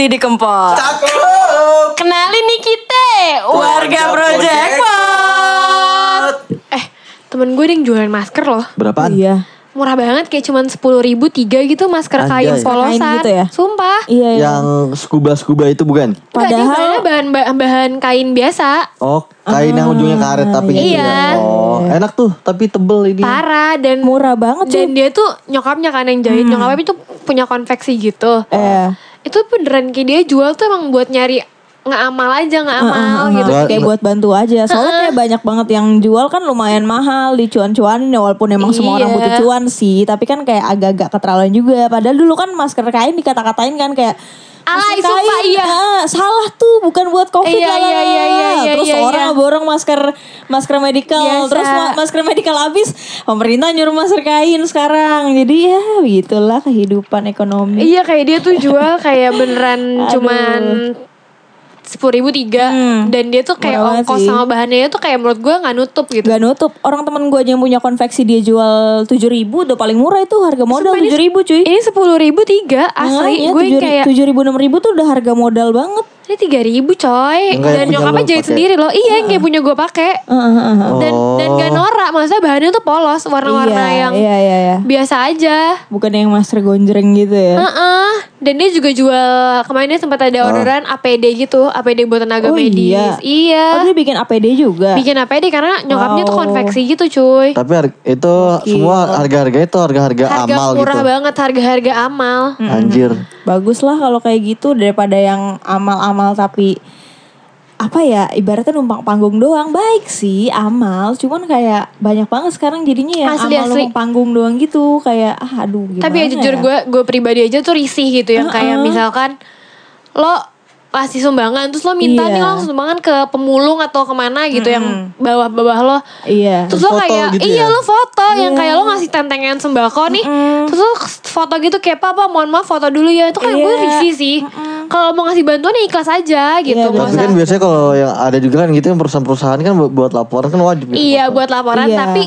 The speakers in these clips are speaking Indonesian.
Didi Kempot. Cakep. Kenalin nih kita, warga Project Pot. Eh, temen gue ada yang jualan masker loh. Berapaan? Iya. Murah banget kayak cuman sepuluh ribu tiga gitu masker kain Anjay. polosan. Kain gitu ya? Sumpah. Iya, iya. Yang scuba-scuba itu bukan? Padahal- bahan bahan, bahan kain biasa. Oh, kain yang ujungnya karet tapi gitu iya. ya. Oh, enak tuh tapi tebel ini. Parah dan murah banget cuy. dan dia tuh nyokapnya kan yang jahit. Nyokapnya tuh punya konveksi gitu. Eh, Itu beneran kayak dia jual tuh emang buat nyari nggak amal aja nggak amal gitu. Wah, kayak buat bantu aja. Soalnya kayak banyak banget yang jual kan lumayan mahal dicuan-cuanin ya walaupun emang semua orang Iya. butuh cuan sih, tapi kan kayak agak-agak keterlaluan juga. Padahal dulu kan masker kain dikata-katain kan kayak Alay, sumpah, iya. ah, salah tuh bukan buat covid Iya, lah, iya, iya, iya, iya, terus iya, orang iya. borong masker masker medical Biasa. terus ma- masker medical habis pemerintah nyuruh masker kain sekarang jadi ya begitulah kehidupan ekonomi Iya kayak dia tuh jual kayak beneran cuman sepuluh ribu tiga dan dia tuh kayak Murah ongkos sih. sama bahannya tuh kayak menurut gue nggak nutup gitu. Gak nutup Orang temen gue aja yang punya konveksi Dia jual 7 ribu Udah paling murah itu Harga modal 7 ribu cuy Ini sepuluh ribu tiga asli. Makanya gue yang 7 kayak tujuh ribu enam ribu tuh udah harga modal banget. Ini tiga ribu coy. Kayak Dan nyokapnya jahit pakai. sendiri loh. Iya yang kayak punya gue pakai. Dan dan gak norak. Maksudnya bahannya tuh polos, warna-warna iya, yang iya iya iya. biasa aja. Bukan yang master gonjreng gitu ya. Heeh. Dan dia juga jual kemarin dia sempat ada orderan APD gitu, APD buat tenaga Oh, medis. iya. Iya. Oh dia bikin APD juga. Bikin APD karena nyokapnya tuh Wow. konveksi gitu cuy. Tapi har- itu semua harga-harganya itu harga-harga Harga amal murah gitu. banget, harga-harga amal. Anjir. Bagus lah kalau kayak gitu daripada yang amal-amal tapi apa ya ibaratnya numpang panggung doang. Baik sih amal cuman kayak banyak banget sekarang jadinya yang Asli, amal asli. numpang panggung doang gitu. Kayak ah aduh gimana Tapi ya jujur gue gue pribadi aja tuh risih gitu yang kayak misalkan lo kasih sumbangan terus lo minta Iya. nih lo sumbangan ke pemulung atau ke mana gitu yang bawah-bawah lo. iya Terus lo Foto kayak gitu iya ya? lo foto yang kayak lo ngasih tentengan sembako nih. Terus lo foto gitu kayak apa mohon maaf foto dulu ya. Itu kayak gue Iya. risih sih. Kalau mau ngasih bantuan ya ikhlas aja gitu. Iya, Nggak Tapi kan biasanya kalau yang ada juga kan gitu yang perusahaan-perusahaan kan buat- laporan kan wajib. gitu. Iya buat laporan Iya. tapi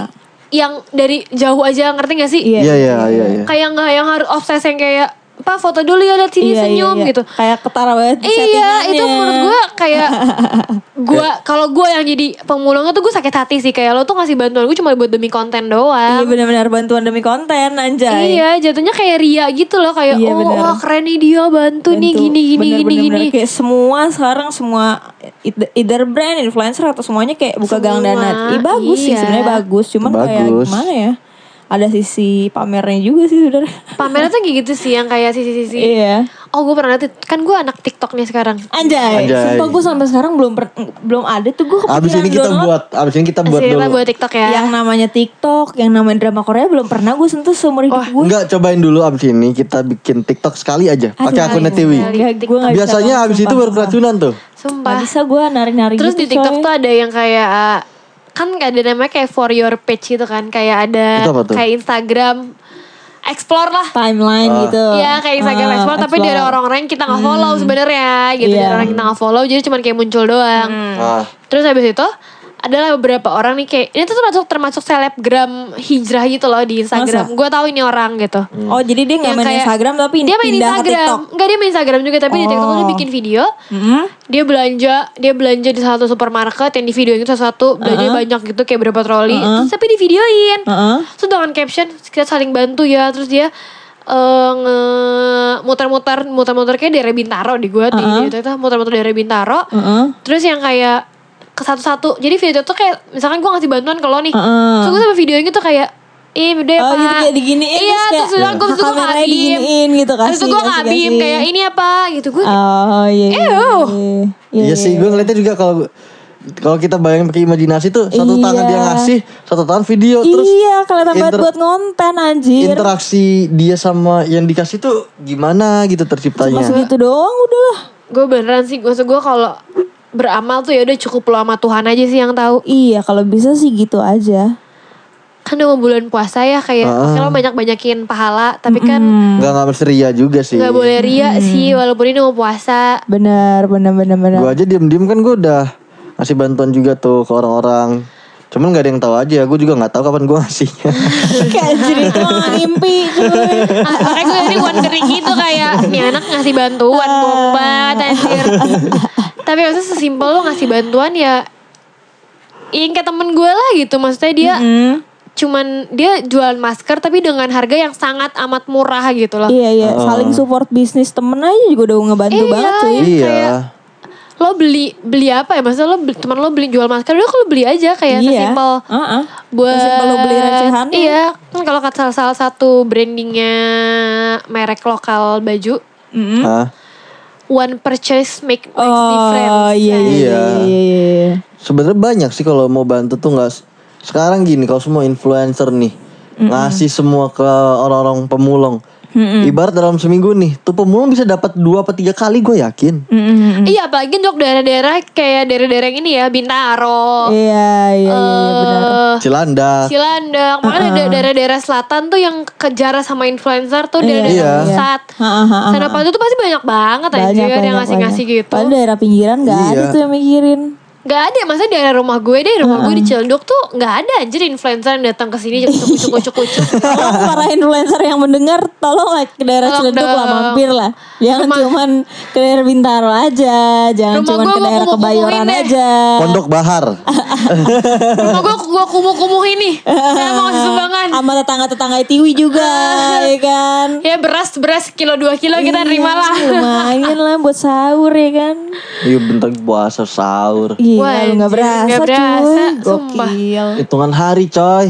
yang dari jauh aja ngerti gak sih? Iya. Iya iya iya iya. Kayak nggak yang harus obses yang kayak Pak foto dulu ya lihat sini Iya, iya, senyum iya. gitu. kayak ketara banget Iya, itu menurut gue kayak gue kalau gue yang jadi pemulungnya tuh gue sakit hati sih kayak lo tuh ngasih bantuan gue cuma buat demi konten Iya doang. benar-benar bantuan demi konten anjay. Iya, jatuhnya kayak ria gitu loh kayak Iya, oh bener. wah keren nih dia bantu nih Bantu. gini gini Bener, gini bener, gini. bener. Kayak semua sekarang semua either- brand, influencer atau semuanya kayak buka gang Semua, dana. Ih bagus sih iya. sebenarnya bagus, cuman kayak gimana ya? Ada sisi pamernya juga sih sebenarnya. Pamernya tuh kayak gitu sih yang kayak sisi-sisi. Iya. Oh gue pernah liat kan gue anak TikTok nih sekarang. Anjay, Anjay. sumpah gue sampai sekarang belum per- belum ada tuh gue Abis ini kita download buat, abis ini kita buat Asli dulu. buat TikTok ya. yang namanya TikTok, yang namanya drama Korea belum pernah gue sentuh seumur hidup gue. Enggak cobain dulu abis ini kita bikin TikTok sekali aja pakai akun. Tiwi. Biasanya abis itu baru sumpah. keracunan tuh. Sumpah. bisa gue nari-nari Terus gitu, di TikTok coy. tuh ada yang kayak uh, kan ada namanya kayak for your page gitu kan kayak ada kayak Instagram explore lah. Timeline gitu. Iya kayak Instagram Ah, explore tapi dari orang-orang yang kita nggak follow sebenarnya gitu. Iya. dari orang yang kita nggak follow jadi cuma kayak muncul doang. Ah, Terus habis itu adalah beberapa orang nih kayak ini tuh termasuk termasuk selebgram hijrah gitu loh di Instagram. Gue tahu ini orang gitu. Oh jadi dia nggak main kayak- Instagram tapi dia main pindah ke Instagram. TikTok. Enggak dia main Instagram juga tapi di TikTok dia Oh. bikin video. Mm-mm. Dia belanja, dia belanja di salah satu supermarket yang di video itu satu belanja banyak gitu kayak berapa troli. Terus tapi di videoin. Heeh. Terus dengan caption kita saling bantu ya. Terus dia eh, nge muter-muter muter-muter kayak daerah Bintaro di gua di itu itu muter-muter daerah Bintaro. Heeh. Terus yang kayak ke satu-satu. Jadi video itu tuh kayak misalkan gua ngasih bantuan ke lo nih. Heeh. Terus gue sama videonya tuh kayak Ih udah ya Oh pak gitu kayak diginiin Iya terus udah gue terus gue ngabim gitu Terus kasih gue kasih, ngabim kasih. kayak ini apa gitu Gue Oh iya iya. Ew. Iya, Iya sih, gue ngeliatnya juga kalau kalau kita bayangin pakai imajinasi tuh satu Iya. tangan dia ngasih, satu tangan video terus Iya kelihatan banget buat ngonten anjir. interaksi dia sama yang dikasih tuh gimana gitu terciptanya. Masih gitu doang udahlah. Gue beneran sih Maksud gue kalau beramal tuh ya udah cukup lo sama Tuhan aja sih yang tahu Iya kalau bisa sih gitu aja. Kan udah mau bulan puasa ya Kayak oke lo banyak-banyakin pahala Tapi kan Enggak nggak mesti ria juga sih. nggak boleh ria sih Walaupun ini mau puasa Benar benar benar benar. Gue aja diem-diem kan gue udah ngasih bantuan juga tuh ke orang-orang. Cuman gak ada yang tahu aja, gue juga gak tahu kapan gue ngasihnya. Kayak jadi itu mah mimpi cuy. Ah, makanya gue tadi wondering gitu kayak nih anak ngasih bantuan bohong banget anjir. Tapi maksudnya sesimpel lo ngasih bantuan ya Yang kayak temen gue lah gitu Maksudnya dia Hmm. cuman dia jualan masker tapi dengan harga yang sangat amat murah gitu loh. Iya iya, saling support bisnis temen aja juga udah ngebantu Iya, banget cuy. iya. kayak- Lo beli beli apa ya? Maksudnya lo beli, teman lo beli jual masker udah lo beli aja kayak Iya. sesimpel Heeh. buat Sesimpel lo beli recehannya. Iya, kan kalau kata salah, salah satu brandingnya merek lokal baju, Mm-mm. Hah? one purchase make makes Oh difference. iya iya iya Iya. iya. iya. Sebenarnya banyak sih kalau mau bantu tuh nggak. Sekarang gini, kalau semua influencer nih ngasih semua ke orang-orang pemulung. Ibarat dalam seminggu nih, tuh pemulung bisa dapat dua apa tiga kali gue yakin. Mm-mm. Iya, apalagi untuk daerah-daerah kayak daerah-daerah yang ini ya, Bintaro, Iya iya iya iya, benar. eh, Cilandak. Cilandak, makanya ada daerah-daerah selatan tuh yang kejar sama influencer tuh daerah-daerah Iya. pusat. Ha-ha, ha-ha. Sana Pantu tuh pasti banyak banget anjir yang ngasih-ngasih gitu. Padahal daerah pinggiran gak ada Iya. tuh yang mikirin. Gak ada, maksudnya daerah rumah gue deh, rumah gue di Ciledug tuh gak ada anjir influencer yang datang ke sini kucuk-kucuk-kucuk. Tolong para influencer yang mendengar tolong lah ke daerah Tolong Ciledug lah mampir lah. Jangan Rumah- cuman ke daerah Bintaro aja, jangan Rumah cuman ke daerah Kebayoran deh. aja. Pondok Bahar. rumah gue gue kumuh-kumuh ini. Saya mau ngasih sumbangan. Sama tetangga-tetangga Tiwi juga, ya kan. Ya beras beras kilo dua kilo kita Iya, terima lah. Lumayan lah buat sahur ya kan. Iya bentar puasa sahur. Gila Wah, lu gak berasa, nggak berasa, cuy. Gokil. Hitungan hari coy.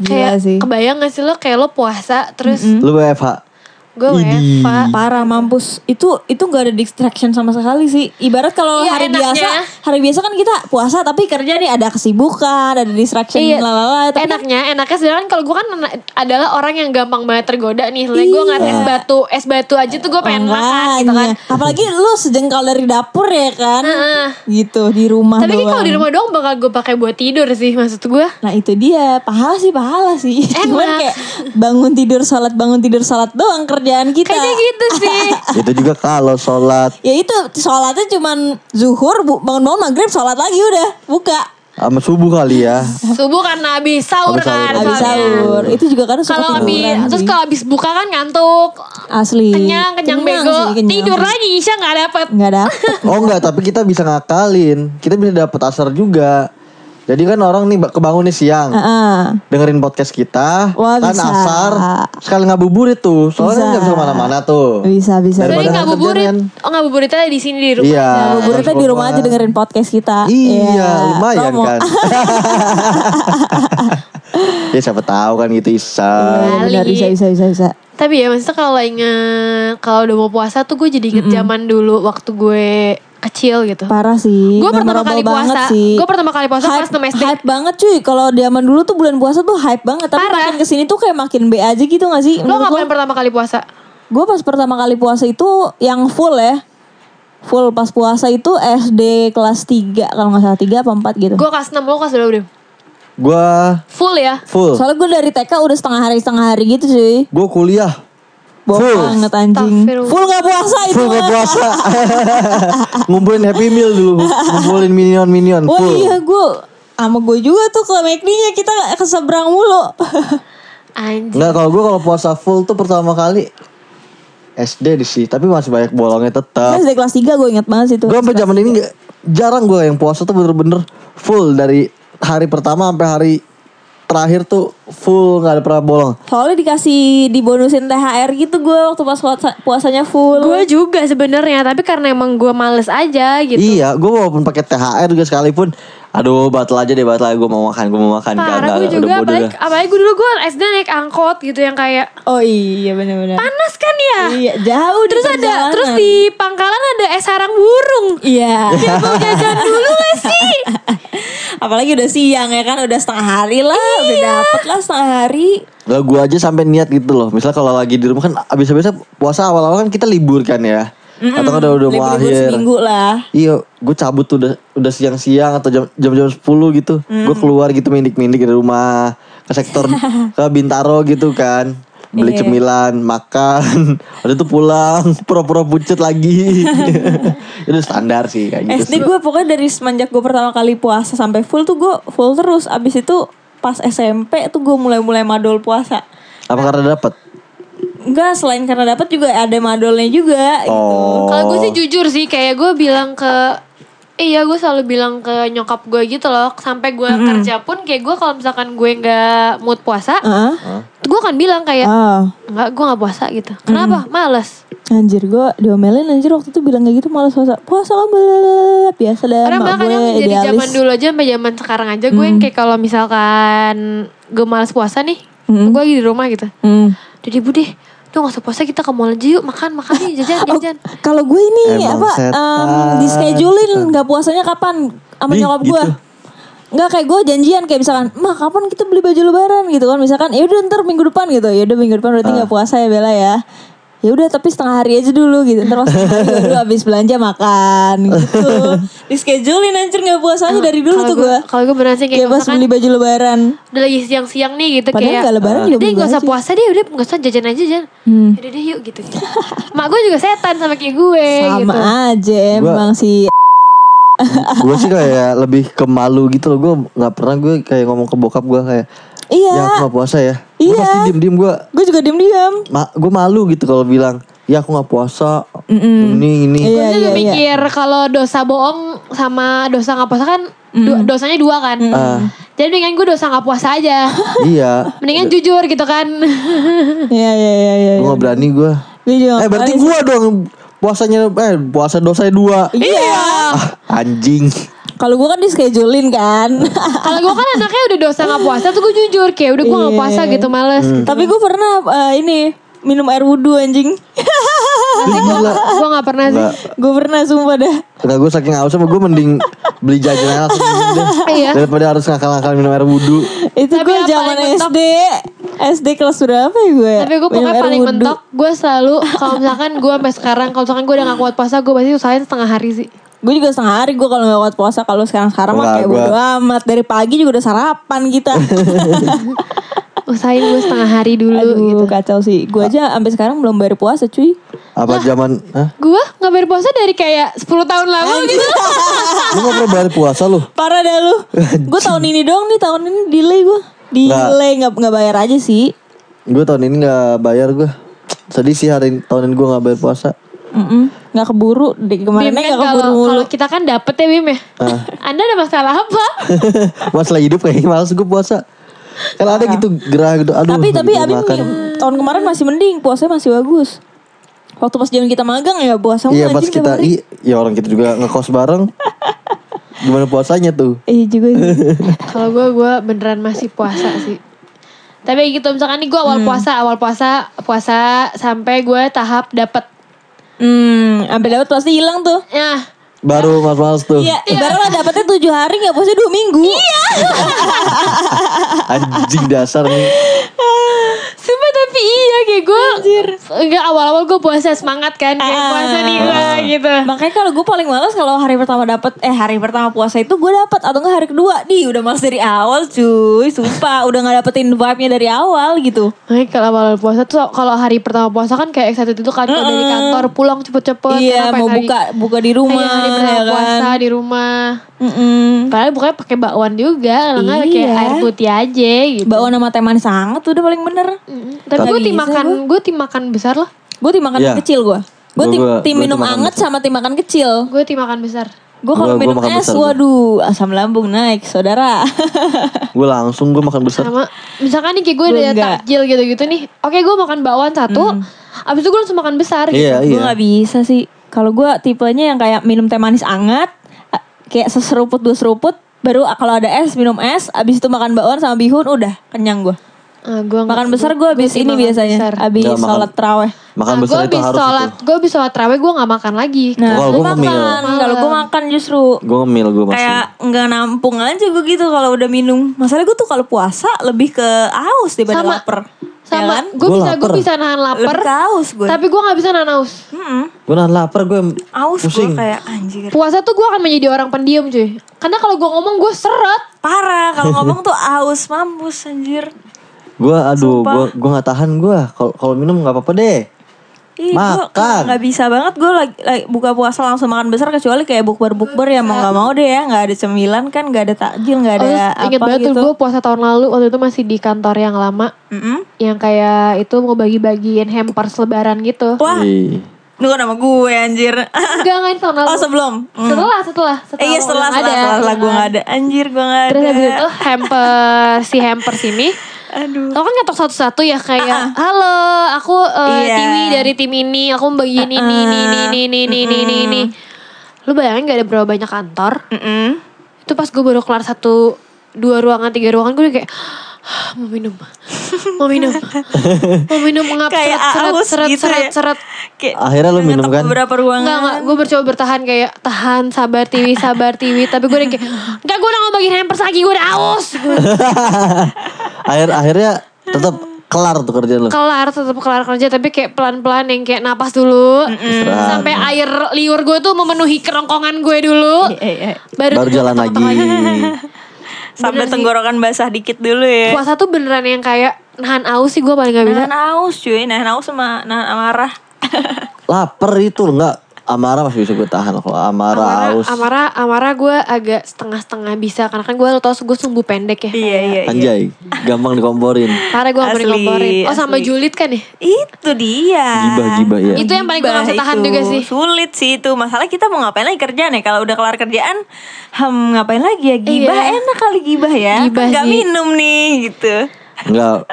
Gila Kayak sih. kebayang gak sih lo kayak lo puasa terus Lu WFH. Gue. WFA. Parah mampus itu itu gak ada distraction sama sekali sih ibarat kalau Iya, hari enaknya. biasa hari biasa kan kita puasa tapi kerja nih ada kesibukan ada distraction Iya, lalala tapi kan- enaknya, enaknya sedangkan kalau gue kan adalah orang yang gampang banget tergoda nih. Like gue Iya. ngeliat es batu, es batu aja tuh gue pengen makan gitu kan. Apalagi lu sejengkal dari dapur ya kan Heeh. gitu di rumah Tapi kan kalau di rumah doang bakal gue pakai buat tidur sih maksud gue. Nah itu dia pahala sih pahala sih Cuman Enak. kayak bangun tidur salat bangun tidur salat doang kerjaan kita Kayaknya gitu sih. Itu juga kalau sholat Ya itu sholatnya cuman zuhur bu- bangun-bangun maghrib sholat lagi udah buka sama subuh kali ya. Subuh karena habis sahur Habis sahur. kan. habis sahur itu juga suka Kalau habis terus kalau habis buka kan ngantuk. asli Kenyang, kenyang, bego. sih, kenyang. Tidur lagi Isya nggak dapet. nggak dapet Oh enggak, tapi kita bisa ngakalin. Kita bisa dapat asar juga. Jadi kan orang nih kebangun nih siang. Heeh. dengerin podcast kita Wah, kan bisa. asar sekali ngabuburit tuh soalnya Bisa. nggak bisa ke mana-mana tuh bisa bisa Daripada Jadi ngabuburit. kerjaan. Oh ngabuburitnya di sini di rumah. iya Ngabuburitnya di rumah aja dengerin podcast kita iya lumayan promo. kan ya siapa tahu kan gitu Isa Iya, bisa bisa bisa bisa Tapi ya maksudnya kalau inget kalau udah mau puasa tuh gue jadi inget zaman dulu waktu gue kecil gitu. parah sih Gue pertama kali puasa. sih. Gue pertama kali puasa hype, pas 6 SD. hype banget cuy kalau zaman dulu tuh bulan puasa tuh hype banget tapi Parah. makin ke sini tuh kayak makin B aja gitu gak sih Lo ngapain pertama kali puasa? gue pas pertama kali puasa itu yang full ya full pas puasa itu SD kelas 3 kalau nggak salah 3 apa 4 gitu Gue kelas 6 lo kelas berapa udah? gue Full ya. full soalnya gue dari TK udah setengah hari setengah hari gitu cuy gue kuliah Bohong Full. banget anjing. Full gak puasa itu full gak puasa. Ngumpulin happy meal dulu. Ngumpulin minion minion. Wah full. iya gue sama gue juga tuh ke McD-nya kita ke seberang mulu. Anjir. Enggak kalau gue kalau puasa full tuh pertama kali SD di sih. Tapi masih banyak bolongnya tetap. Dari kelas 3 gue inget banget sih itu. Gue sampai zaman ini nggak jarang gue yang puasa tuh bener-bener full dari hari pertama sampai hari terakhir tuh full nggak ada pernah bolong. Soalnya dikasih dibonusin THR gitu gue waktu pas puasa, puasanya full. Gue juga sebenarnya tapi karena emang gue males aja gitu. Iya, gue walaupun pakai THR juga sekalipun, aduh batal aja deh batal aja gue mau makan gue mau makan Parah gue juga apalagi, apalagi gue dulu gue SD naik angkot gitu yang kayak Oh iya bener-bener. panas kan ya. Iya jauh Terus ada terus di pangkalan ada es sarang burung. Iya. Ya mau jajan dulu gak sih? Apalagi udah siang ya kan udah setengah hari lah Iya. udah dapet lah setengah hari. Lah gue aja sampai niat gitu loh. Misal kalau lagi di rumah kan abis-abisnya puasa awal-awal kan kita libur kan ya. Atau kan udah, udah mau akhir. seminggu lah. Iya, gue cabut tuh udah udah siang-siang atau jam jam jam 10 gitu. Gue keluar gitu mindik-mindik dari rumah ke sektor ke Bintaro gitu kan. Beli cemilan, makan, waktu itu pulang, pura-pura pucet lagi. itu standar sih kayak gitu. SD gue pokoknya dari semenjak gue pertama kali puasa sampai full tuh gue full terus. Abis itu pas SMP tuh gue mulai-mulai madol puasa. Apa karena dapat? Enggak, selain karena dapat juga ada madolnya juga gitu. Oh. Kalau gue sih jujur sih kayak gue bilang ke Iya gue selalu bilang ke nyokap gue gitu loh. Sampai gue kerja pun kayak gue kalau misalkan gue nggak mood puasa Heeh. Gue akan bilang kayak Enggak gue gak puasa gitu. Kenapa? Males. Anjir gue diomelin anjir waktu itu bilang kayak gitu malas puasa. Puasa lah biasa dah Karena mak bahkan gue yang jadi zaman dulu aja sampai zaman sekarang aja Gue yang kayak kalau misalkan gue males puasa nih Gue lagi di rumah gitu. Hmm. Jadi bu deh Udah gak usah puasa kita ke mall aja yuk Makan makan nih jajan Oh, jajan kalau gue ini Emang apa setan. um, di schedulein nggak puasanya kapan sama nyokap gue. gitu. Nggak kayak gue janjian kayak misalkan, "Mah, kapan kita beli baju lebaran?" gitu kan. Misalkan, "Ya udah ntar minggu depan" gitu. Ya udah minggu depan berarti nggak puasa ya Bella ya. Ya udah tapi setengah hari aja dulu gitu. Hari baru habis belanja makan gitu. Di schedulein anjir nggak puasanya dari dulu Kalau tuh gue. Kalau gue beneran sih kayak Kayak pas beli baju lebaran. Udah lagi siang-siang nih gitu Padahal kayak nggak lebaran juga Deh beli gak usah baju." puasa deh Udah gak usah jajan aja jajan Udah deh yuk gitu, gitu. Mak gue juga setan sama kayak gue Sama gitu aja Gua- emang sih. gue sih kayak lebih ke malu gitu loh. Gue nggak pernah gue kayak ngomong ke bokap gue kayak, Iya. ya aku gak puasa ya. Gue Iya. pasti diem-diem gue, Gue juga diam-diam. ma gue malu gitu kalau bilang, ya aku gak puasa. Ini ini. Iya, Gue juga iya, iya. mikir kalau dosa bohong sama dosa gak puasa kan du- dosanya dua kan. Ah. Jadi mendingan gue dosa gak puasa aja. iya. Mendingan jujur gitu kan. Iya, iya, iya, iya. Gue gak berani gue. Gue juga Eh berarti gue dong puasanya eh puasa dosanya dua. Iya. Ah, anjing. Kalau gue kan di schedulein kan. kalau gue kan anaknya udah dosa gak puasa tuh gue jujur kayak udah gue gak Iya. puasa gitu males. Tapi gue pernah eh, ini minum air wudhu anjing. Gue gak pernah sih. Gue pernah sumpah dah. Enggak gue saking aus sama gue mending beli jajan aja langsung minum deh. Iya. Daripada harus ngakal-ngakal minum air wudhu. Itu gue zaman SD. SD kelas berapa ya gue? Tapi gue pokoknya paling mentok Gue selalu Kalau misalkan gue sampai sekarang Kalau misalkan gue udah gak kuat puasa Gue pasti usahain setengah hari sih Gue juga setengah hari gue kalau gak kuat puasa. Kalau sekarang-sekarang mah kayak bodo amat. Dari pagi juga udah sarapan kita. Usahain gue setengah hari dulu Aduh gitu kacau sih. Gue aja sampai sekarang belum bayar puasa cuy. Apa zaman Hah? Gue gak berpuasa dari kayak 10 tahun lalu gitu Lu gak pernah bayar puasa lu? Parah dah lu. gue tahun ini dong nih tahun ini delay gue. Delay nggak nggak bayar aja sih. Gue tahun ini gak bayar gue. Sedih sih hari ini- tahun ini gue gak bayar puasa. Mm nggak keburu. Di Bim kemarinnya kan nggak keburu kalau mulu. kalau kita kan dapet ya Bim ya Anda ada masalah apa? Masalah hidup kayaknya males gue puasa. Kan ada gitu gerah gitu. Aduh. tapi tapi Abim makan. tahun kemarin masih mending puasanya masih bagus. Waktu pas zaman kita magang ya puasa Iya pas kita i, ya orang kita juga ngekos bareng. Gimana puasanya tuh? Iya juga sih. Kalau gue gue beneran masih puasa sih. Tapi gitu misalkan nih gue awal puasa, awal puasa, puasa sampai gue tahap dapet. Hmm, sampai dapat pasti hilang tuh. Nah, Baru mas-mas tuh. Iya, ibarat lah dapetnya tujuh hari nggak puasa dua minggu. Iya. Anjing dasar nih. Sumpah tapi iya kayak gue Enggak awal-awal gue puasa semangat kan Kayak Ah. puasa nih wah, gitu Makanya kalau gue paling males kalau hari pertama dapat eh hari pertama puasa itu gue dapat atau enggak hari kedua. Di udah males dari awal cuy, sumpah udah nggak dapetin vibe-nya dari awal gitu. Makanya kalau awal puasa tuh Kalau hari pertama puasa kan kayak excited itu kan Kalau dari kantor pulang cepet-cepet iya, mau pengen buka buka di hari, rumah hari pertama ya kan. puasa di rumah Mm-mm. Padahal bukannya pakai bakwan juga Kalau nggak kayak Iya. air putih aja gitu Bawa nama teh manis hangat udah paling bener. Mm, Tapi gue tim makan Gue tim makan besar loh Gue tim makan Iya. kecil gue. Gue tim, Gua- tim gua minum anget besar. sama tim makan kecil. Gue tim makan besar Gue kalau Gua- gua minum makan es, besar gua. waduh asam lambung naik saudara. Gue langsung gue makan besar. sama misalkan nih kayak gue Gua udah enggak. takjil gitu-gitu nih oke gue makan bakwan satu abis itu gue langsung makan besar gitu Iya gue iya. nggak bisa sih. Kalau gue tipenya yang kayak minum teh manis anget, kayak seseruput dua seruput, baru kalau ada es minum es, abis itu makan bakwan sama bihun udah kenyang gue. Ah, gua Makan besar gue abis ini biasanya, besar. abis makan- sholat terawih. Makan Nah, besar gue itu abis harus sholat itu. gue abis sholat terawih gue gak makan lagi Nah, Kalau lu gua ngemil. makan, kalau gue makan justru Gue ngemil gue masih. kayak nggak nampung aja gue gitu kalau udah minum. Masalahnya gue tuh kalau puasa lebih ke aus daripada Sama. lapar. sama Ya kan? gue Gua bisa gue bisa nahan lapar Lebih ke aus gue. tapi gue nggak bisa nahan aus Mm-mm. Gue nahan lapar gue Aus gue kayak anjir. puasa tuh gue akan menjadi orang pendiam cuy karena kalau gue ngomong gue seret Parah kalau ngomong tuh aus mampus anjir. Gua aduh, gua gua nggak tahan gua. Kalau kalau minum nggak apa-apa deh. Ih, Makan. nggak bisa banget gue lagi, lagi buka puasa langsung makan besar kecuali kayak bukber bukber ya mau nggak mau deh ya nggak ada cemilan kan nggak ada takjil nggak Oh, ada terus inget apa banget gitu. tuh gue puasa tahun lalu waktu itu masih di kantor yang lama Mm-mm. yang kayak itu mau bagi-bagiin hampers lebaran gitu. Wah, lu kan nama gue anjir. Enggak enggak itu tahun lalu. oh sebelum. Mm. Setelah setelah setelah. Eh, iya setelah udah setelah ada, setelah, setelah gue nggak ada anjir gue nggak ada. Terus habis itu hampers si hampers ini Aduh. Lo kan ngetok satu-satu ya kayak Halo aku eh, Iya. Tiwi dari tim ini Aku mau bagiin ini ini ini ini ini ini ini ini ini Lu bayangin gak ada berapa banyak kantor Mm-mm. Itu pas gue baru kelar satu Dua ruangan, tiga ruangan Gue udah kayak "Ah, Mau minum Mau minum Mau minum ngap Kayak seret seret gitu seret ya. seret Kayak Akhirnya lu minum kan? Beberapa ruangan. Enggak, enggak. Gue mencoba bertahan kayak tahan, sabar Tiwi, sabar Tiwi. Tapi gue udah kayak, enggak gue udah gak bagiin hampers lagi, gue udah aus. Gue Akhir akhirnya tetap kelar tuh kerjaan lu. kelar, tetap kelar kerja. Tapi kayak pelan-pelan yang kayak napas dulu. Istirahat. Sampai air liur gue tuh memenuhi kerongkongan gue dulu. Eh, eh. Baru, Baru gue jalan lagi. Sih. tenggorokan basah dikit dulu ya. Puasa tuh beneran yang kayak nahan aus sih gue paling gak bisa. Nahan aus cuy, nahan aus sama nahan amarah. Lapar itu enggak amarah masih bisa gue tahan kalau amarah, Amarah, aus. amarah, amarah gue agak setengah-setengah bisa. Karena kan gue lo tau gue sumbu pendek ya. iya iya iya. Anjay, gampang dikomporin. Parah gue pernah ngomporin. Oh sama asli. julid kan ya? Itu dia. Gibah-gibah ya. Itu yang paling gue gak bisa Gibah tahan itu. juga sih. Sulit sih itu. Masalah kita mau ngapain lagi kerjaan ya? Kalau udah kelar kerjaan, hmm, ngapain lagi ya? Gibah Iya. enak kali gibah ya. Gibah Gak sih. minum nih gitu. Enggak.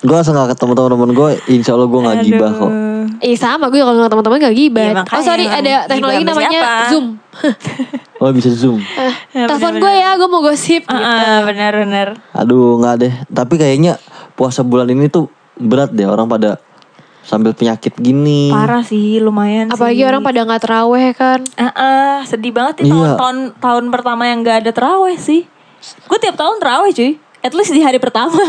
Gue asal gak ketemu teman-teman gue, insya Allah gue gak gibah kok. Eh sama gue kalau nggak teman-teman gak gibah. Iya, makanya oh sorry ada teknologi namanya siapa? Zoom. Oh bisa zoom. Eh, Ya, Telepon gue ya, gue mau gosip gitu. Ah, benar-benar. Aduh nggak deh. Tapi kayaknya puasa bulan ini tuh berat deh orang pada sambil penyakit gini. Parah sih, lumayan Apalagi sih. orang pada nggak teraweh kan. Ah, ah, sedih banget nih Iya. tahun-tahun tahun pertama yang gak ada terawih sih. Gue tiap tahun terawih cuy. At least di hari pertama.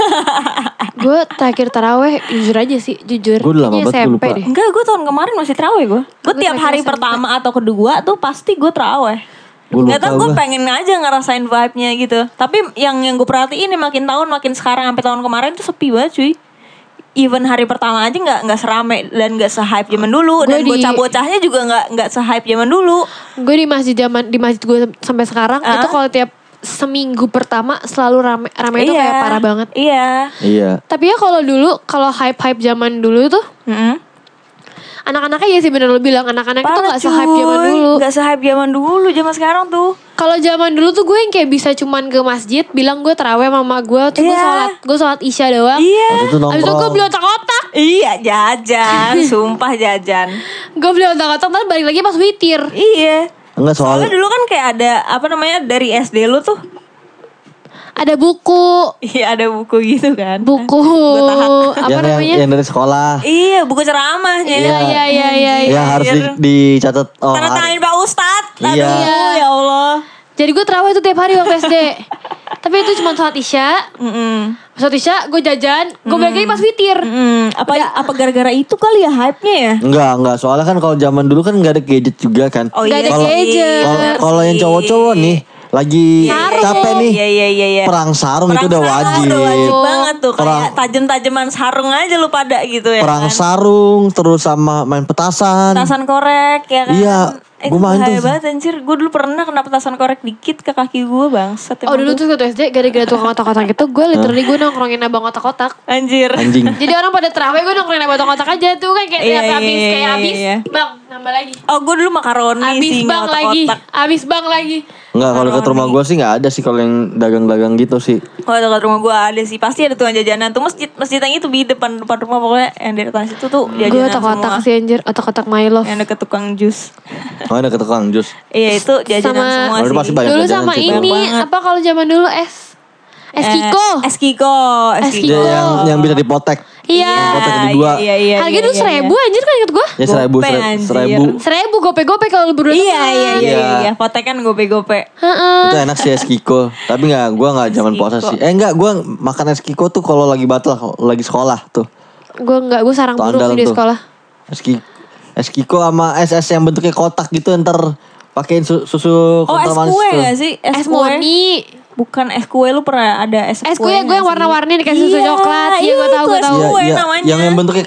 gue terakhir teraweh jujur aja sih, jujur. Gua udah lama banget, lupa. deh. Enggak, gue tahun kemarin masih terawih gue. Gue Gua tiap hari SMP. pertama atau kedua tuh pasti gue terawih. Gua Gak tau gue gua. pengen aja ngerasain vibe-nya gitu. Tapi yang yang gue perhatiin nih makin tahun makin sekarang sampai tahun kemarin tuh sepi banget cuy. Even hari pertama aja nggak nggak serame dan nggak se-hype zaman dulu Gua dan di- bocah-bocahnya juga nggak nggak se-hype zaman dulu. Gue di masjid zaman di masjid gue sampai sekarang Ah. itu kalau tiap seminggu pertama selalu rame rame itu kayak parah banget. Iya. Iya. Tapi ya kalau dulu kalau hype hype zaman dulu tuh Mm-mm. anak-anaknya ya sih bener lo bilang anak-anak itu nggak se-hype zaman dulu. Nggak se-hype zaman dulu, zaman sekarang tuh. Kalau zaman dulu tuh gue yang kayak bisa cuman ke masjid bilang gue terawih sama mama gue terus gue Iya. sholat gue sholat isya doang. Iya. Waktu itu Abis itu gue beli otak-otak. Iya jajan, sumpah jajan. Gue beli otak-otak terus balik lagi pas witir. Iya. Enggak Soalnya soal dulu kan kayak ada apa namanya dari SD lu tuh. Ada buku, Iya ada buku gitu kan. buku apa yang, yang, namanya? yang dari sekolah. Iya buku ceramahnya. Iya iya iya iya. iya. yang harus di, dicatat oh, Tanda tanganin Pak Ustadz. Aduh Iya. ya Allah. Jadi gue terawih tuh tiap hari waktu SD. Tapi itu cuma sholat isya. Mm-mm. Sholat isya gue jajan, gue balik lagi pas witir. Mm, apa apa gara-gara itu kali ya hype-nya ya? Enggak, enggak. Soalnya kan kalau zaman dulu kan enggak ada gadget juga kan. Oh Nggak ada Kalau- gadget. Kalau kalau yang cowok-cowok nih lagi Sarung. capek nih. Iya iya iya iya. Perang sarung itu Perang udah sarung wajib. Udah wajib banget tuh Perang- kayak tajem-tajeman sarung aja lu pada gitu ya. Perang kan? sarung terus sama main petasan. Petasan korek ya kan. Iya, Eh, gua main tuh. banget anjir. Gue dulu pernah kena petasan korek dikit ke kaki gue bangsat. Oh dulu tuh. tuh waktu SD gara-gara tukang otak-otak itu gue literally gue nongkrongin abang otak-otak. Anjir. Anjing. Jadi orang pada terawih gue nongkrongin abang otak-otak aja tuh kan kayak Iya, tiap iya, habis iya, kayak iya, habis iya. bang nambah lagi. Oh gue dulu makaroni Habis sih bang nggak lagi, habis bang lagi. Enggak, kalau dekat rumah gue sih enggak ada sih kalau yang dagang-dagang gitu sih. Kalau dekat rumah gue ada sih pasti ada tukang jajanan tuh masjid masjid yang itu di depan depan rumah pokoknya yang di depan situ tuh Gue jajanan otak-otak semua. sih anjir, otak-otak my love. Yang deket tukang jus. Oh, ada ke tukang jus. Iya itu jajanan Sama- semua Oh, itu sih. pasti banyak Dulu sama sih, ini apa kalau zaman dulu es es Eh, Kiko. Es Kiko. Es Es Kiko. Dia Kiko. yang yang bisa dipotek. Iya. Kotak di dua. Iya iya Harga iya, dulu iya, seribu anjir kan inget gue. Ya seribu, Gope, seribu, anjir. seribu. Seribu gope-gope kalau lu berdua. Iya iya iya Iya. iya. iya. Potek kan gope-gope. Heeh. Itu enak sih es Kiko. Tapi enggak, gue enggak zaman puasa sih. Eh enggak, gue makan es Kiko tuh kalau lagi batal, kalau lagi sekolah tuh. Gue enggak, gue sarang burung sih di sekolah. Es Kiko, es Kiko sama es es yang bentuknya kotak gitu ntar pakein su- susu Oh es kue gak sih? Es kue. moni. Bukan es kue lu pernah ada es kue Es kue gue yang warna-warni dikasih susu coklat. Iya, gue tahu, gue tahu. Iya, iya. namanya Yang yang bentuknya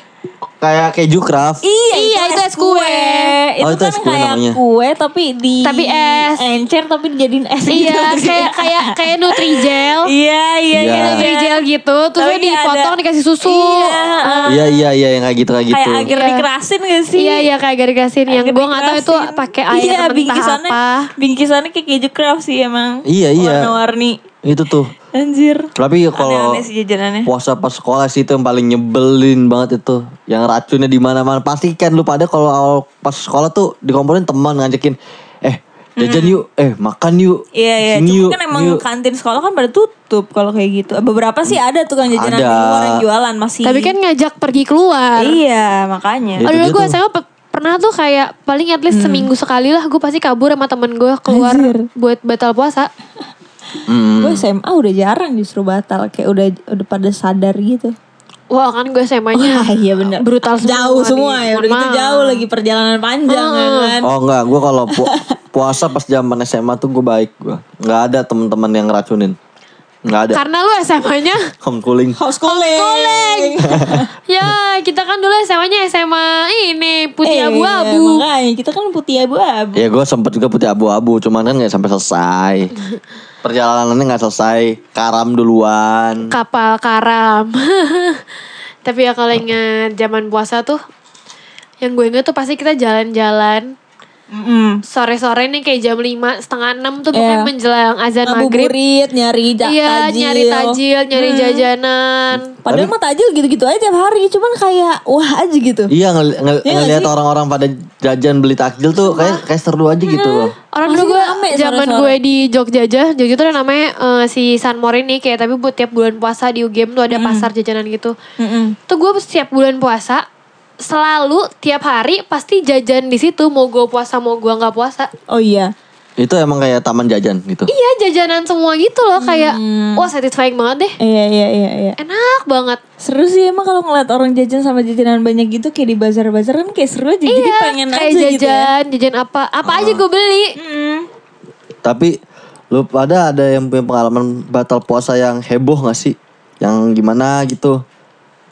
kayak keju craft. Iya, Iya, itu es kue. Itu, Oh, itu kan es kue kayak namanya. kue tapi di Tapi es. encer tapi dijadiin es gitu. Iya, kayak kayak kayak Nutrijel. Iya, iya, Iya. iya. Nutrijel gitu, terus Tapi dipotong ada- dikasih susu. Iya, Iya iya iya yang kayak gitu kayak gitu. Kayak agar Iya. dikerasin gak sih? Iya iya kayak garis-garisin yang Agar gue nggak tahu itu dikerasin. pakai air iya, mentah bingkisannya, apa. Bingkisannya kayak keju craft sih emang. Iya, iya. Warna-warni. Itu tuh. Anjir. Tapi kalau sih jajanannya. puasa pas sekolah sih itu yang paling nyebelin banget itu. Yang racunnya di mana-mana. Pasti kan lu pada kalau awal pas sekolah tuh dikomporin teman ngajakin, "Eh, jajan yuk, eh makan yuk." Iya iya, cuma yuk, kan emang yuk." kantin sekolah kan pada tutup kalau kayak gitu. Beberapa sih ada tukang jajanan di Ada. luar yang jualan masih. Tapi kan ngajak pergi keluar. iya makanya. Itu Aduh gue pe- pernah tuh kayak paling at least seminggu sekali lah gue pasti kabur sama temen gue keluar Anjir. buat batal puasa. Hmm. Gue SMA udah jarang justru batal kayak udah udah pada sadar gitu. Wah kan gue SMA-nya Ah iya benar. brutal semua Jauh semua nih. ya. Udah gitu jauh lagi perjalanan panjang ya kan. Oh enggak, gue kalau pu- puasa pas zaman SMA tuh gue baik gue. Nggak ada teman-teman yang ngeracunin. Nggak ada. Karena lu SMA-nya Homeschooling. Homeschooling. ya kita kan dulu SMA-nya SMA ini putih Eh, abu-abu. Makanya kita kan putih abu-abu. Ya gue sempet juga putih abu-abu, cuman kan nggak sampai selesai. Perjalanannya nggak selesai, karam duluan. Kapal karam. Tapi ya kalau ingat zaman puasa tuh yang gue inget tuh pasti kita jalan-jalan Mm-mm. sore-sore nih kayak jam 5 setengah 6 tuh pokoknya Iya. menjelang azan maghrib. Nyari ja- Iya, tajil. nyari tajil, nyari jajanan. Padahal mah tajil gitu-gitu aja tiap hari, cuman kayak wah aja gitu. Iya ngel- ngel- Iya ngeliat sih? orang-orang pada jajan beli takjil tuh kayak kayak seru aja gitu loh. Orang dulu gue zaman gue di Jogja aja, Jogja tuh ada namanya eh, si Sunmore ini kayak tapi buat tiap bulan puasa di UGM tuh ada pasar jajanan gitu. Mm-mm. Tuh gue setiap bulan puasa selalu tiap hari pasti jajan di situ mau gue puasa mau gue nggak puasa. Oh iya. Itu emang kayak taman jajan gitu. Iya jajanan semua gitu loh kayak wah satisfying banget deh. Iya iya iya iya. Enak banget. Seru sih emang kalau ngeliat orang jajan sama jajanan banyak gitu kayak di bazar-bazar kan kayak seru aja. Jadi iya, pengen kayak aja jajan, gitu ya. jajan apa, apa aja gue beli. Mm. Tapi lu pada ada yang punya pengalaman batal puasa yang heboh gak sih? Yang gimana gitu?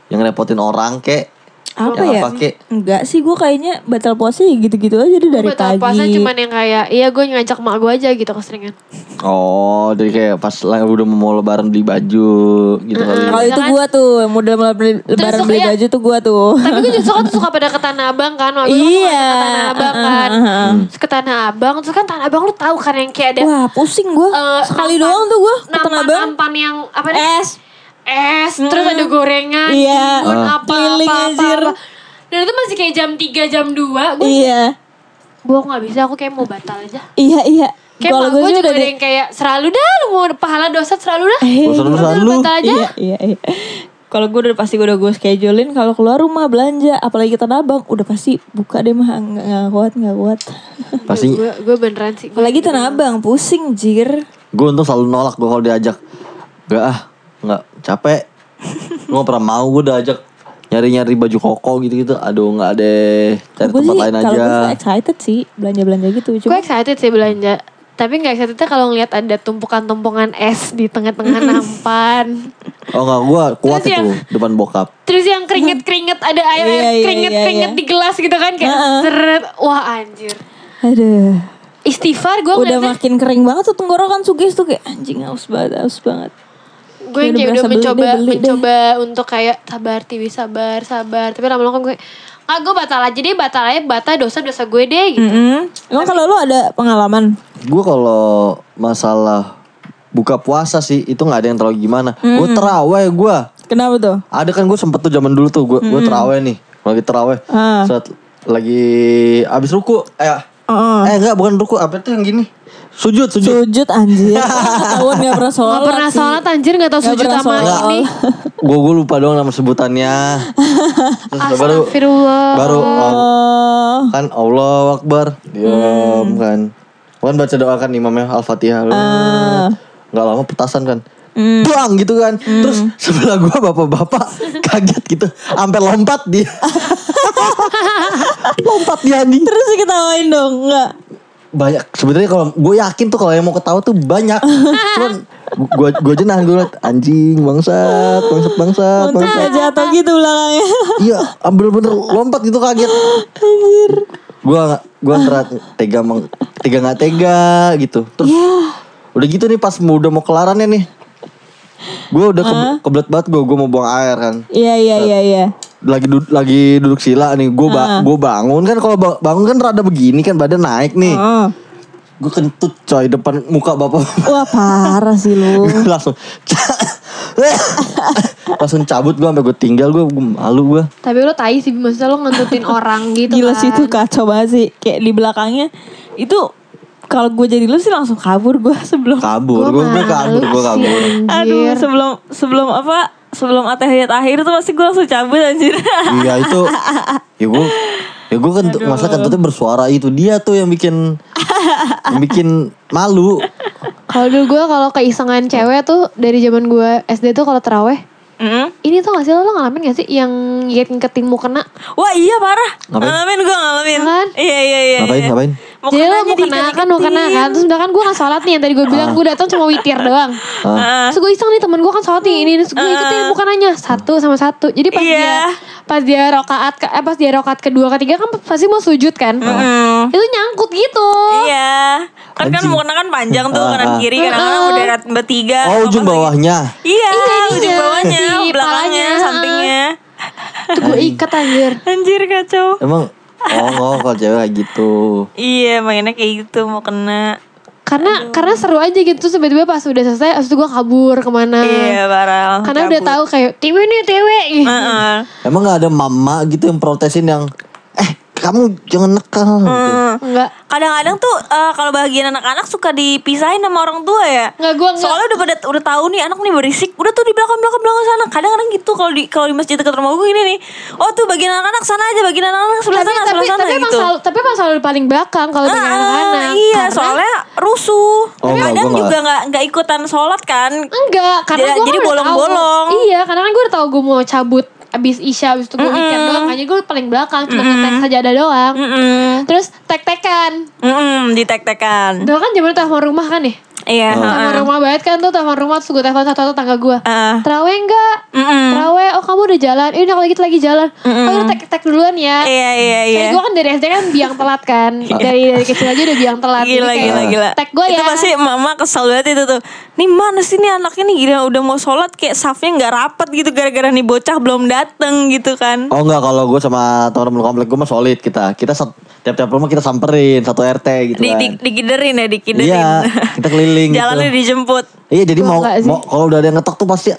Yang repotin orang kek? Apa ya? Apa kek? Enggak sih gue kayaknya batal puasa ya gitu-gitu aja deh dari Batal pagi. puasa cuman yang kayak iya gue ngajak mak gue aja gitu keseringan. Oh, jadi kayak pas lah udah mau lebaran beli baju gitu kali. Kalau itu gue tuh model beli lebaran beli ya- baju tuh gue tuh. Tapi gue juga suka tuh suka pada ke Tanah Abang kan. Waktu Iya. ke Tanah Abang kan. Terus ke Tanah Abang. Terus kan Tanah Abang lu tahu kan yang kayak ada Wah pusing gue. eh, Sekali nampan- doang tuh gue ke Tanah Abang. nampan-nampan yang apa nih? Es. Es. Terus ada gorengan. Iya. bihun, Ah. apa, Keliling, apa, apa, apa. Dan itu masih kayak jam 3, jam 2. Gue Iya. gue gak bisa. Aku kayak mau batal aja. Iya iya. Kayak Kalau mak gue juga udah ada yang kayak selalu dah lu mau pahala dosa selalu dah. Bosan-bosan lu. Batal aja. Iya iya iya. Kalau gue udah pasti gue udah gue schedulein kalau keluar rumah belanja apalagi kita nabang udah pasti buka deh mah nggak nggak kuat nggak kuat. Pasti Gue gue beneran sih. Apalagi tanah abang pusing jir. gue untung selalu nolak gue kalau diajak. Gak ah, nggak capek. Gue gak pernah mau gue diajak nyari-nyari baju koko gitu-gitu. Aduh nggak deh, cari Gue tempat sih lain kalau aja. gue sih excited sih belanja belanja gitu. Gue excited sih belanja. Tapi gak excitednya kalau ngeliat ada tumpukan-tumpukan es di tengah-tengah nampan. Oh nggak, gue kuat Terus itu yang- depan bokap. Terus yang keringet-keringet ada air, Iya, iya, keringet-keringet iya, iya. di gelas gitu kan kayak Heeh. seret. Wah anjir. aduh. Istighfar gue udah makin kering banget tuh tenggorokan sugis tuh kayak anjing haus banget haus banget. Gue yang Udah kayak udah mencoba deh, beli deh. mencoba untuk kayak sabar Tiwi sabar sabar. Tapi lama-lama gue ah gue batal aja deh batal aja batal dosa-dosa gue deh gitu. Mm-mm. Emang kalau lu ada pengalaman? Gue kalau masalah buka puasa sih itu nggak ada yang terlalu gimana. Gue teraweh gue. Kenapa tuh? Ada kan gue sempet tuh zaman dulu tuh gue gue teraweh nih. Lagi teraweh. Ah. Saat lagi abis ruku eh Heeh. eh enggak bukan ruku apa tuh yang gini? Sujud sujud. Sujud anjir. Ketahuan gak pernah sholat. Gak pernah sholat anjir gak tau sujud sama sholat. ini. gue gue lupa dong nama sebutannya. Terus baru Astagfirullah. baru oh, kan Allah Akbar. Diam kan. Kan baca doa kan imamnya Al-Fatihah. Nggak lama petasan kan. Buang gitu kan. Terus sebelah gua bapak-bapak kaget gitu. Sampai lompat dia. lompat dia nih. Terus diketawain dong, enggak? Banyak sebenarnya kalau gue yakin tuh kalau yang mau ketawa tuh banyak. Cuman gua aja nahan gue liat anjing bangsat, bangsat bangsat, bangsat. gak jatuh gitu belakangnya. Iya, bener-bener lompat gitu kaget. Gua gua antara tega meng, tega nggak tega gitu. Terus udah gitu nih pas mau udah mau kelarannya nih. Gue udah ke, kebelet banget gue, gue mau buang air kan. Iya iya iya iya. Lagi duduk lagi duduk sila nih, gue ba gua bangun kan kalau ba- bangun kan rada begini kan badan naik nih. Gue kentut coy depan muka bapak. Wah parah sih lu. langsung langsung cabut gue sampai gue tinggal gue malu gue. Tapi lo tai sih maksudnya lo ngentutin orang gitu Gila kan. sih itu kacau banget sih. Kayak di belakangnya itu kalau gue jadi lu sih langsung kabur gue sebelum Kabur, gue gue kabur, gue kabur. Aduh sebelum sebelum apa sebelum atahiyat akhir tuh pasti gue langsung cabut anjir. Iya itu Ya gue Ya gue kan Masa kentutnya bersuara itu Dia tuh yang bikin Yang bikin malu Kalau dulu gue kalau keisengan cewek tuh dari zaman gue SD tuh kalau teraweh Mm. ini tuh gak sih lo, lo ngalamin gak sih yang ngiketin mukena Wah iya parah. Ngapain? Ngalamin gue ngalamin. Kan? Iya iya iya. Ngapain iya. ngapain Mau Jadi lo mau kena kan mau kena kan Terus udah kan gue gak sholat nih Yang tadi gue bilang gue datang cuma witir doang Ah. Terus gue iseng nih temen gue kan sholat nih Ini Terus gue ikutin bukannya Satu sama satu Jadi pas Iya. dia Pas dia rokaat ke- eh, Pas dia rokaat kedua ketiga kan Pasti mau sujud kan Mm. Itu nyangkut gitu Iya. Kan kan mau kena kan panjang tuh Ah, kanan ah. kiri kadang-kadang udah rat bertiga. Oh ujung bawahnya Iya, Iya, ujung ininya, bawahnya, belakangnya, palanya. sampingnya. Itu gue ikat anjir Anjir kacau. Emang Oh nggak kalau cewek kayak gitu Iya, mainnya kayak gitu mau kena. Karena karena seru aja gitu Terus tiba-tiba pas udah selesai Terus gue kabur ke mana Iya, parah. Karena udah tahu kayak Tewe nih tewe gitu. Heeh. Emang gak ada mama gitu yang protesin yang kamu jangan nakal gitu. Enggak Kadang-kadang tuh eh, kalau bagian anak-anak suka dipisahin sama orang tua ya. Enggak gue enggak Soalnya udah pada udah tahu nih anak nih berisik, udah tuh di belakang belakang belakang sana. Kadang-kadang gitu kalau di kalau di masjid dekat rumah gue ini nih. Oh tuh bagian anak-anak sana aja, bagian anak-anak sebelah tapi, sana, tapi, sebelah sana tapi gitu. selalu tapi emang selalu di paling belakang kalau dengan Ah, anak-anak. iya, Karena- soalnya rusuh. Oh, enggak, Kadang gua juga nggak nggak ikutan sholat kan. enggak karena Jadi- gue jadi bolong-bolong. Iya, karena kan gue udah tahu gue mau cabut abis isya abis itu gue weekend doang makanya gue paling belakang cuma ngetek saja ada doang. Mm-mm. terus tek-tekan. Mm-mm, ditek-tekan. Dulu kan zaman telepon rumah kan ya Iya. telepon rumah banget kan tuh telepon rumah terus gue telepon satu-satu tangga gue Ah. terawih enggak Mm-mm. terawih oh kamu udah jalan ini kalau gitu lagi jalan oh udah tek-tek duluan ya Iya iya iya. Kayak gue kan dari SD kan biang telat kan Dari dari kecil aja udah biang telat Jadi Gila kayak gila gila. Tek gue ya Itu pasti mama kesel banget itu tuh. Nih mana sih nih anaknya nih gila udah mau sholat kayak safnya nggak rapat gitu gara-gara nih bocah belum dateng gitu kan. Oh enggak kalau gue sama teman-teman komplek gue mah solid kita Kita tiap-tiap rumah kita samperin satu RT gitu Di, kan di, dikiderin ya dikiderin. Iya kita keliling gitu. Jalannya dijemput. Iya jadi mau, mau kalau udah ada yang ngetok tuh pasti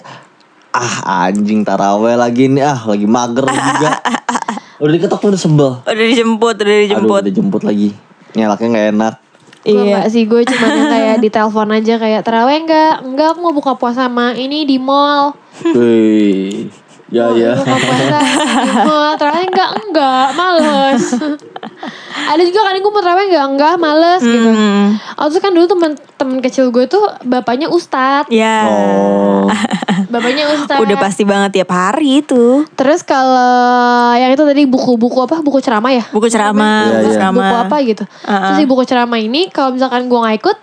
ah anjing taraweh lagi nih ah lagi mager juga. udah diketok tuh udah sebel. Udah dijemput, udah Aduh dijemput. udah jemput lagi. Nyelaknya nggak enak. Iya. sih Gue cuma kayak di telepon aja Kayak terawih enggak Enggak aku mau buka puasa sama ini di mall Wih. Ya ya. Mall Terawih enggak Enggak Males Ada juga kan gue mau terawih enggak Enggak males gitu Hmm. Oh terus kan dulu temen kecil gue tuh Bapaknya ustad Ya. Oh. Bapaknya ustad Udah pasti banget tiap hari itu. Terus kalau yang itu tadi buku-buku apa? Buku ceramah ya? Buku ceramah, Iya, buku iya. ceramah. Buku apa gitu. Uh-uh. Terus di buku ceramah ini kalau misalkan gue nggak ikut,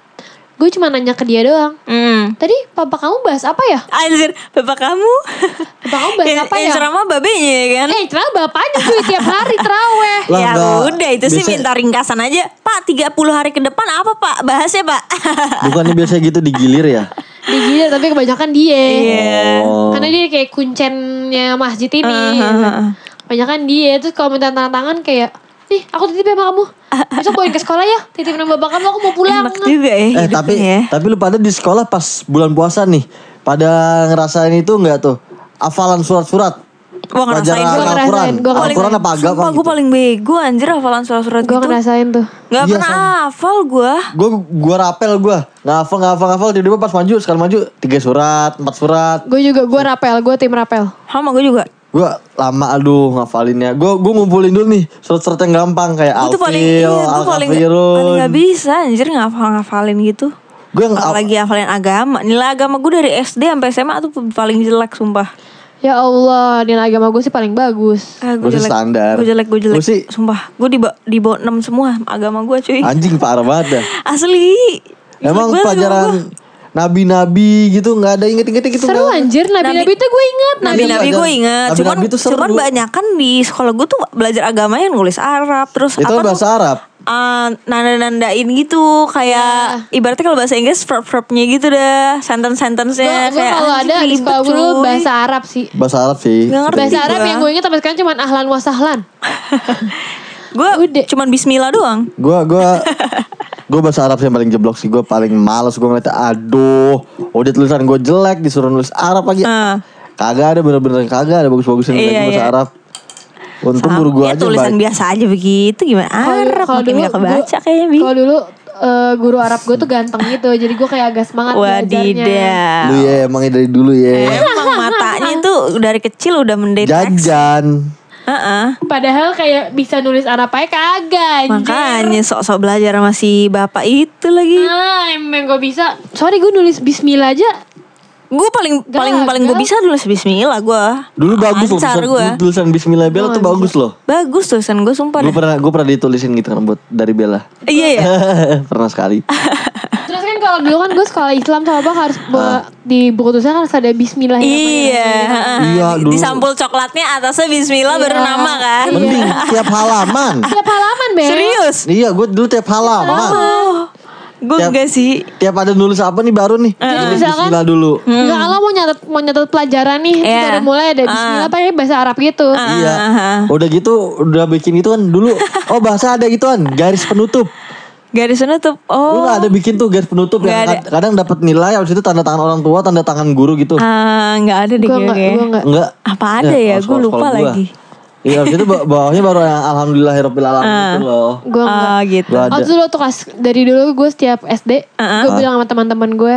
gue cuma nanya ke dia doang. Hmm. Tadi papa kamu bahas apa ya? Anjir, bapak kamu. Papa kamu bahas apa yang ya? ceramah babenya ya kan? Eh, ceramah bapaknya cuy tiap hari teraweh. Lah, ya enggak. udah itu sih Biasa- minta ringkasan aja. Pak 30 hari ke depan apa pak? Bahasnya pak. Bukannya biasa gitu digilir ya? Digilir tapi kebanyakan dia. Iya. Oh. Karena dia kayak kuncennya masjid ini. Uh-huh. Kebanyakan dia. Terus kalau minta tanda tangan kayak, nih aku titip ya sama kamu. Besok bawain ke sekolah ya. Titip nama bapak kamu aku mau pulang. Enak juga ya Eh tapi ya. tapi lu pada di sekolah pas bulan puasa nih pada ngerasain itu enggak tuh? Hafalan surat-surat. Gua ngerasain, Al-Quran. ngerasain, gua ngerasain. Al-Quran apa agama Sumpah gue gitu? paling bego anjir hafalan surat-surat Gue gitu. ngerasain tuh. Gak Iya, pernah sama. hafal gue. Gue gua rapel gue hafal nggak hafal tiba-tiba pas maju sekali maju tiga surat empat surat Gue juga, gue rapel, gue tim rapel. Sama gue juga. Gue lama aduh ngafalinnya gue gue ngumpulin dulu nih surat-surat yang gampang kayak Gue tuh paling, alfil iya, gue paling, paling gak bisa anjir ngafal-ngafalin gitu. gue yang Apalagi hafalin agama. Nilai agama gue dari SD sampai SMA tuh paling jelek sumpah. Ya Allah, nilai agama gue sih paling bagus. Ah, Gua gue jelek. standar. Gue jelek, gue jelek. Gua sih- Sumpah, gue di, di bawah 6 semua agama gue cuy. anjing parah banget dah Asli. emang pelajaran. Nabi-nabi gitu nggak ada inget-ingetnya gitu Seru ada. anjir, nabi-nabi itu gue inget. Nabi Nabi-nabi Nabi- gue ingat, cuman Nabi-nabi tuh seru. cuman banyak kan di sekolah gue tuh belajar agamanya nulis Arab terus itu apa bahasa tuh Arab uh, nanda-nandain gitu kayak ibaratnya kalau bahasa Inggris verb-verbnya gitu dah sentence-sentence-nya gue kayak kalau ada di sekolah gue dulu bahasa Arab sih. bahasa Arab sih ngerti. Bahasa Arab yang gue inget sampai sekarang cuma ahlan wasahlan. gue cuman Bismillah doang Gua gua gua bahasa Arab sih yang paling jeblok sih. Gua paling males gua ngeliatnya aduh, udah tulisan gua jelek disuruh nulis Arab lagi. Ah. Kagak ada bener-bener kagak ada bagus-bagusin Iya, lagi bahasa iya. Arab. Untung guru gua ya, aja tulisan baik. biasa aja begitu gimana Arab makin gak kebaca gua- kayaknya Bi Kalau dulu eh, guru Arab gue tuh ganteng gitu, jadi gue kayak agak semangat belajarnya. Wadidaw Lu ya emangnya dari dulu ya. Emang matanya tuh dari kecil udah mendeteksi Jajan. Heeh. Padahal kayak bisa nulis Arab aja kagak anjir. Makanya sok-sok belajar sama si bapak itu lagi. Ah, emang gue bisa. Sorry gue nulis Bismillah aja. Gue paling paling paling gue bisa nulis Bismillah gue. Dulu bagus loh tulisan, tulisan Bismillah Bella tuh bagus loh. Bagus tulisan gue sumpah Gue pernah gue pernah ditulisin gitu kan buat dari Bella. Iya ya. pernah sekali. Kan kalau dulu kan gue sekolah Islam sama apa harus bawa- di buku tulisan harus ada Bismillah. Iya. Iya, dulu. Di sampul coklatnya atasnya Bismillah Iya. baru nama kan. Mending tiap halaman. Tiap halaman Bel. Serius? Iya, gue dulu tiap halaman. Gue Tiap- enggak sih. Tiap ada nulis apa nih baru nih. Jadi Tulis misalkan- Bismillah dulu. Enggak Allah mau nyatet mau nyatet pelajaran nih. Terus Iya. ada mulai ada Bismillah pakai bahasa Arab gitu. Iya. Ah. Udah gitu udah bikin itu kan dulu. Oh bahasa ada gituan garis penutup. Garis penutup. Lu Oh. gak ada bikin tuh garis penutup Nggak yang ada. kad- kadang dapat nilai habis itu tanda tangan orang tua, tanda tangan guru gitu. Ah, enggak ada deh Gue enggak, enggak. Enggak. Apa ada ya? kalau Gue lupa sekolah gua. lagi. Iya, habis itu ba- bawahnya baru yang alhamdulillahirabbil alamin gitu loh. Gue enggak. Ah, gitu. Gua ada. Oh dulu tuh kas dari dulu gue setiap SD gue bilang sama teman-teman gue,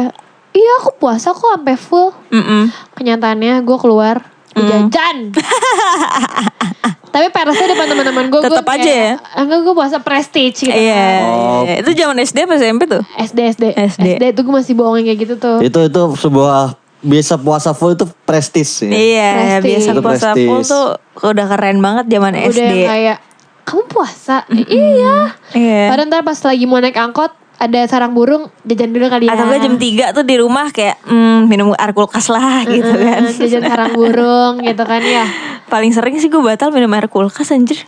iya aku puasa kok sampai full. Mm-mm. Kenyataannya gue keluar gue jajan. Tapi peresnya depan teman-teman gue. Tetep aja ya? Enggak gue puasa prestige gitu. Iya. Oh. Itu zaman SD apa SMP tuh? SD SD SD. SD tuh gue masih bohongin kayak gitu tuh. Itu itu sebuah biasa puasa full itu prestis sih. Iya, Prestige. biasa Itu puasa prestis. full tuh udah keren banget zaman Udah SD. yang kayak kamu puasa? Iya. Iya. Padahal ntar pas lagi mau naik angkot ada sarang burung jajan dulu kali ya. Atau gue jam 3 tuh di rumah kayak hmm, minum air kulkas lah gitu kan. Jajan sarang burung gitu kan ya. Paling sering sih gue batal minum air kulkas anjir.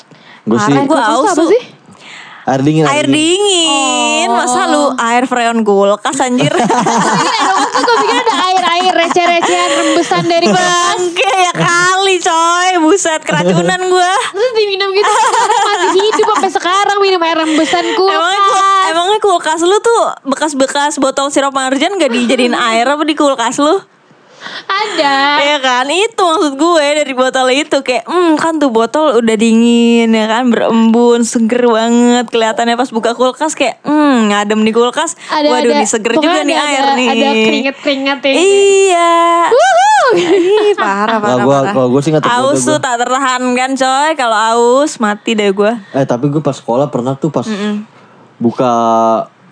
Gue sih gue tuh aus apa sih? Air dingin. Air dingin, masa lu air freon kulkas anjir? Gue pikir ada air-air receh-recehan rembesan dari. Bangke ya kali coy, buset keracunan gue. Terus diminum gitu masih hidup sampai sekarang minum air rembesan kulkas. Emangnya, kul- emangnya kulkas lu tuh bekas-bekas botol sirup marjan gak dijadiin air apa di kulkas lu? Ada. Iya kan? Itu maksud gue dari botol itu. Kayak hmm kan tuh botol udah dingin ya kan? Berembun seger banget. Kelihatannya pas buka kulkas kayak hmm ngadem di kulkas. Ada waduh ada. nih seger pokoknya juga nih ada, air ada, nih. Ada keringet-keringet yang iya. Ih, parah Nah, parah gua parah. kalau gue sih nggak tergoda aus tuh tak tertahankan coy? Kalau aus mati deh gue Eh tapi gue pas sekolah pernah tuh pas buka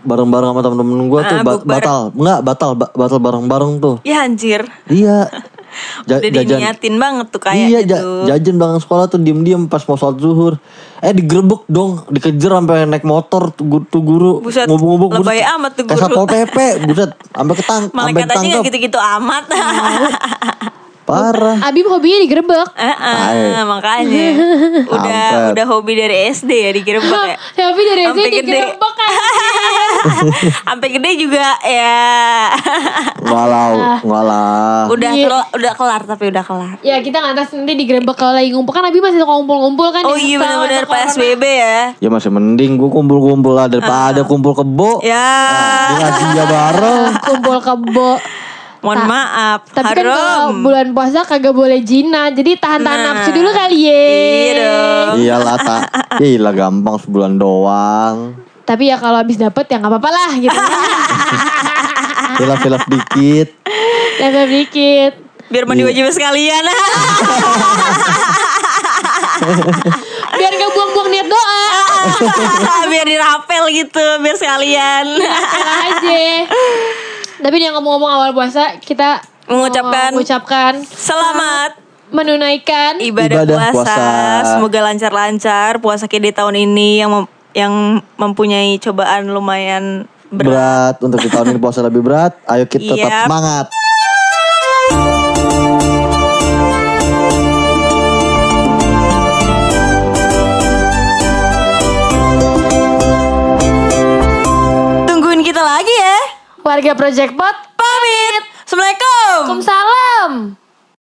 bareng-bareng sama temen-temen gue tuh Ah, ba- batal, enggak batal, ba- batal bareng-bareng tuh. ya anjir Iya. Ja- udah diniatin banget tuh kayak iya, gitu ja- jajan belakang sekolah tuh diem-diem pas mau sholat zuhur. Eh digerebek dong, dikejar sampai naik motor tuh, gu- tuh guru. Buset, ngubung-ngubung. lebay amat tuh Kayak guru. Satpol PP, buset. Sampai ketang, sampai malaikat aja ketangkep. gitu-gitu amat Parah. Abim hobinya digerebek. Eh, eh, Tai. makanya udah Kampret. udah hobi dari SD ya digerebek ya. Tapi dari SD digerebek kan. Sampai gede juga ya. Walau, walau. udah Iya. kel- udah kelar tapi udah kelar. Ya kita nggak tahu nanti digerebek kalau lagi ngumpul kan Abi masih suka ngumpul-ngumpul kan. Oh di iya benar-benar. PSBB ya. Ya masih mending gue kumpul-kumpul lah daripada kumpul kebo. Ya. Ya bareng. Kumpul kebo. Mohon maaf. Tapi kan kalau Haram. bulan puasa kagak boleh zina. Jadi tahan-tahan Nah. nafsu dulu kali ya. Iya dong. Iyalah tak. Iyalah gampang sebulan doang. Tapi ya kalau habis dapet ya nggak apa-apa lah gitu. Hilaf-hilaf dikit. Dapat dikit. Biar mandi wajib sekalian. Biar gak buang-buang niat doa. biar dirapel gitu, biar sekalian. Salah aja. Tapi yang ngomong-ngomong awal puasa, kita mengucapkan, eh, mengucapkan selamat menunaikan ibadah, ibadah puasa. puasa. Semoga lancar-lancar puasa kita di tahun ini yang mem yang mempunyai cobaan lumayan berat. berat untuk di tahun ini puasa lebih berat. Ayo kita yep. tetap iya. semangat. Tungguin kita lagi ya. Warga Project Pot pamit. Assalamualaikum. Waalaikumsalam.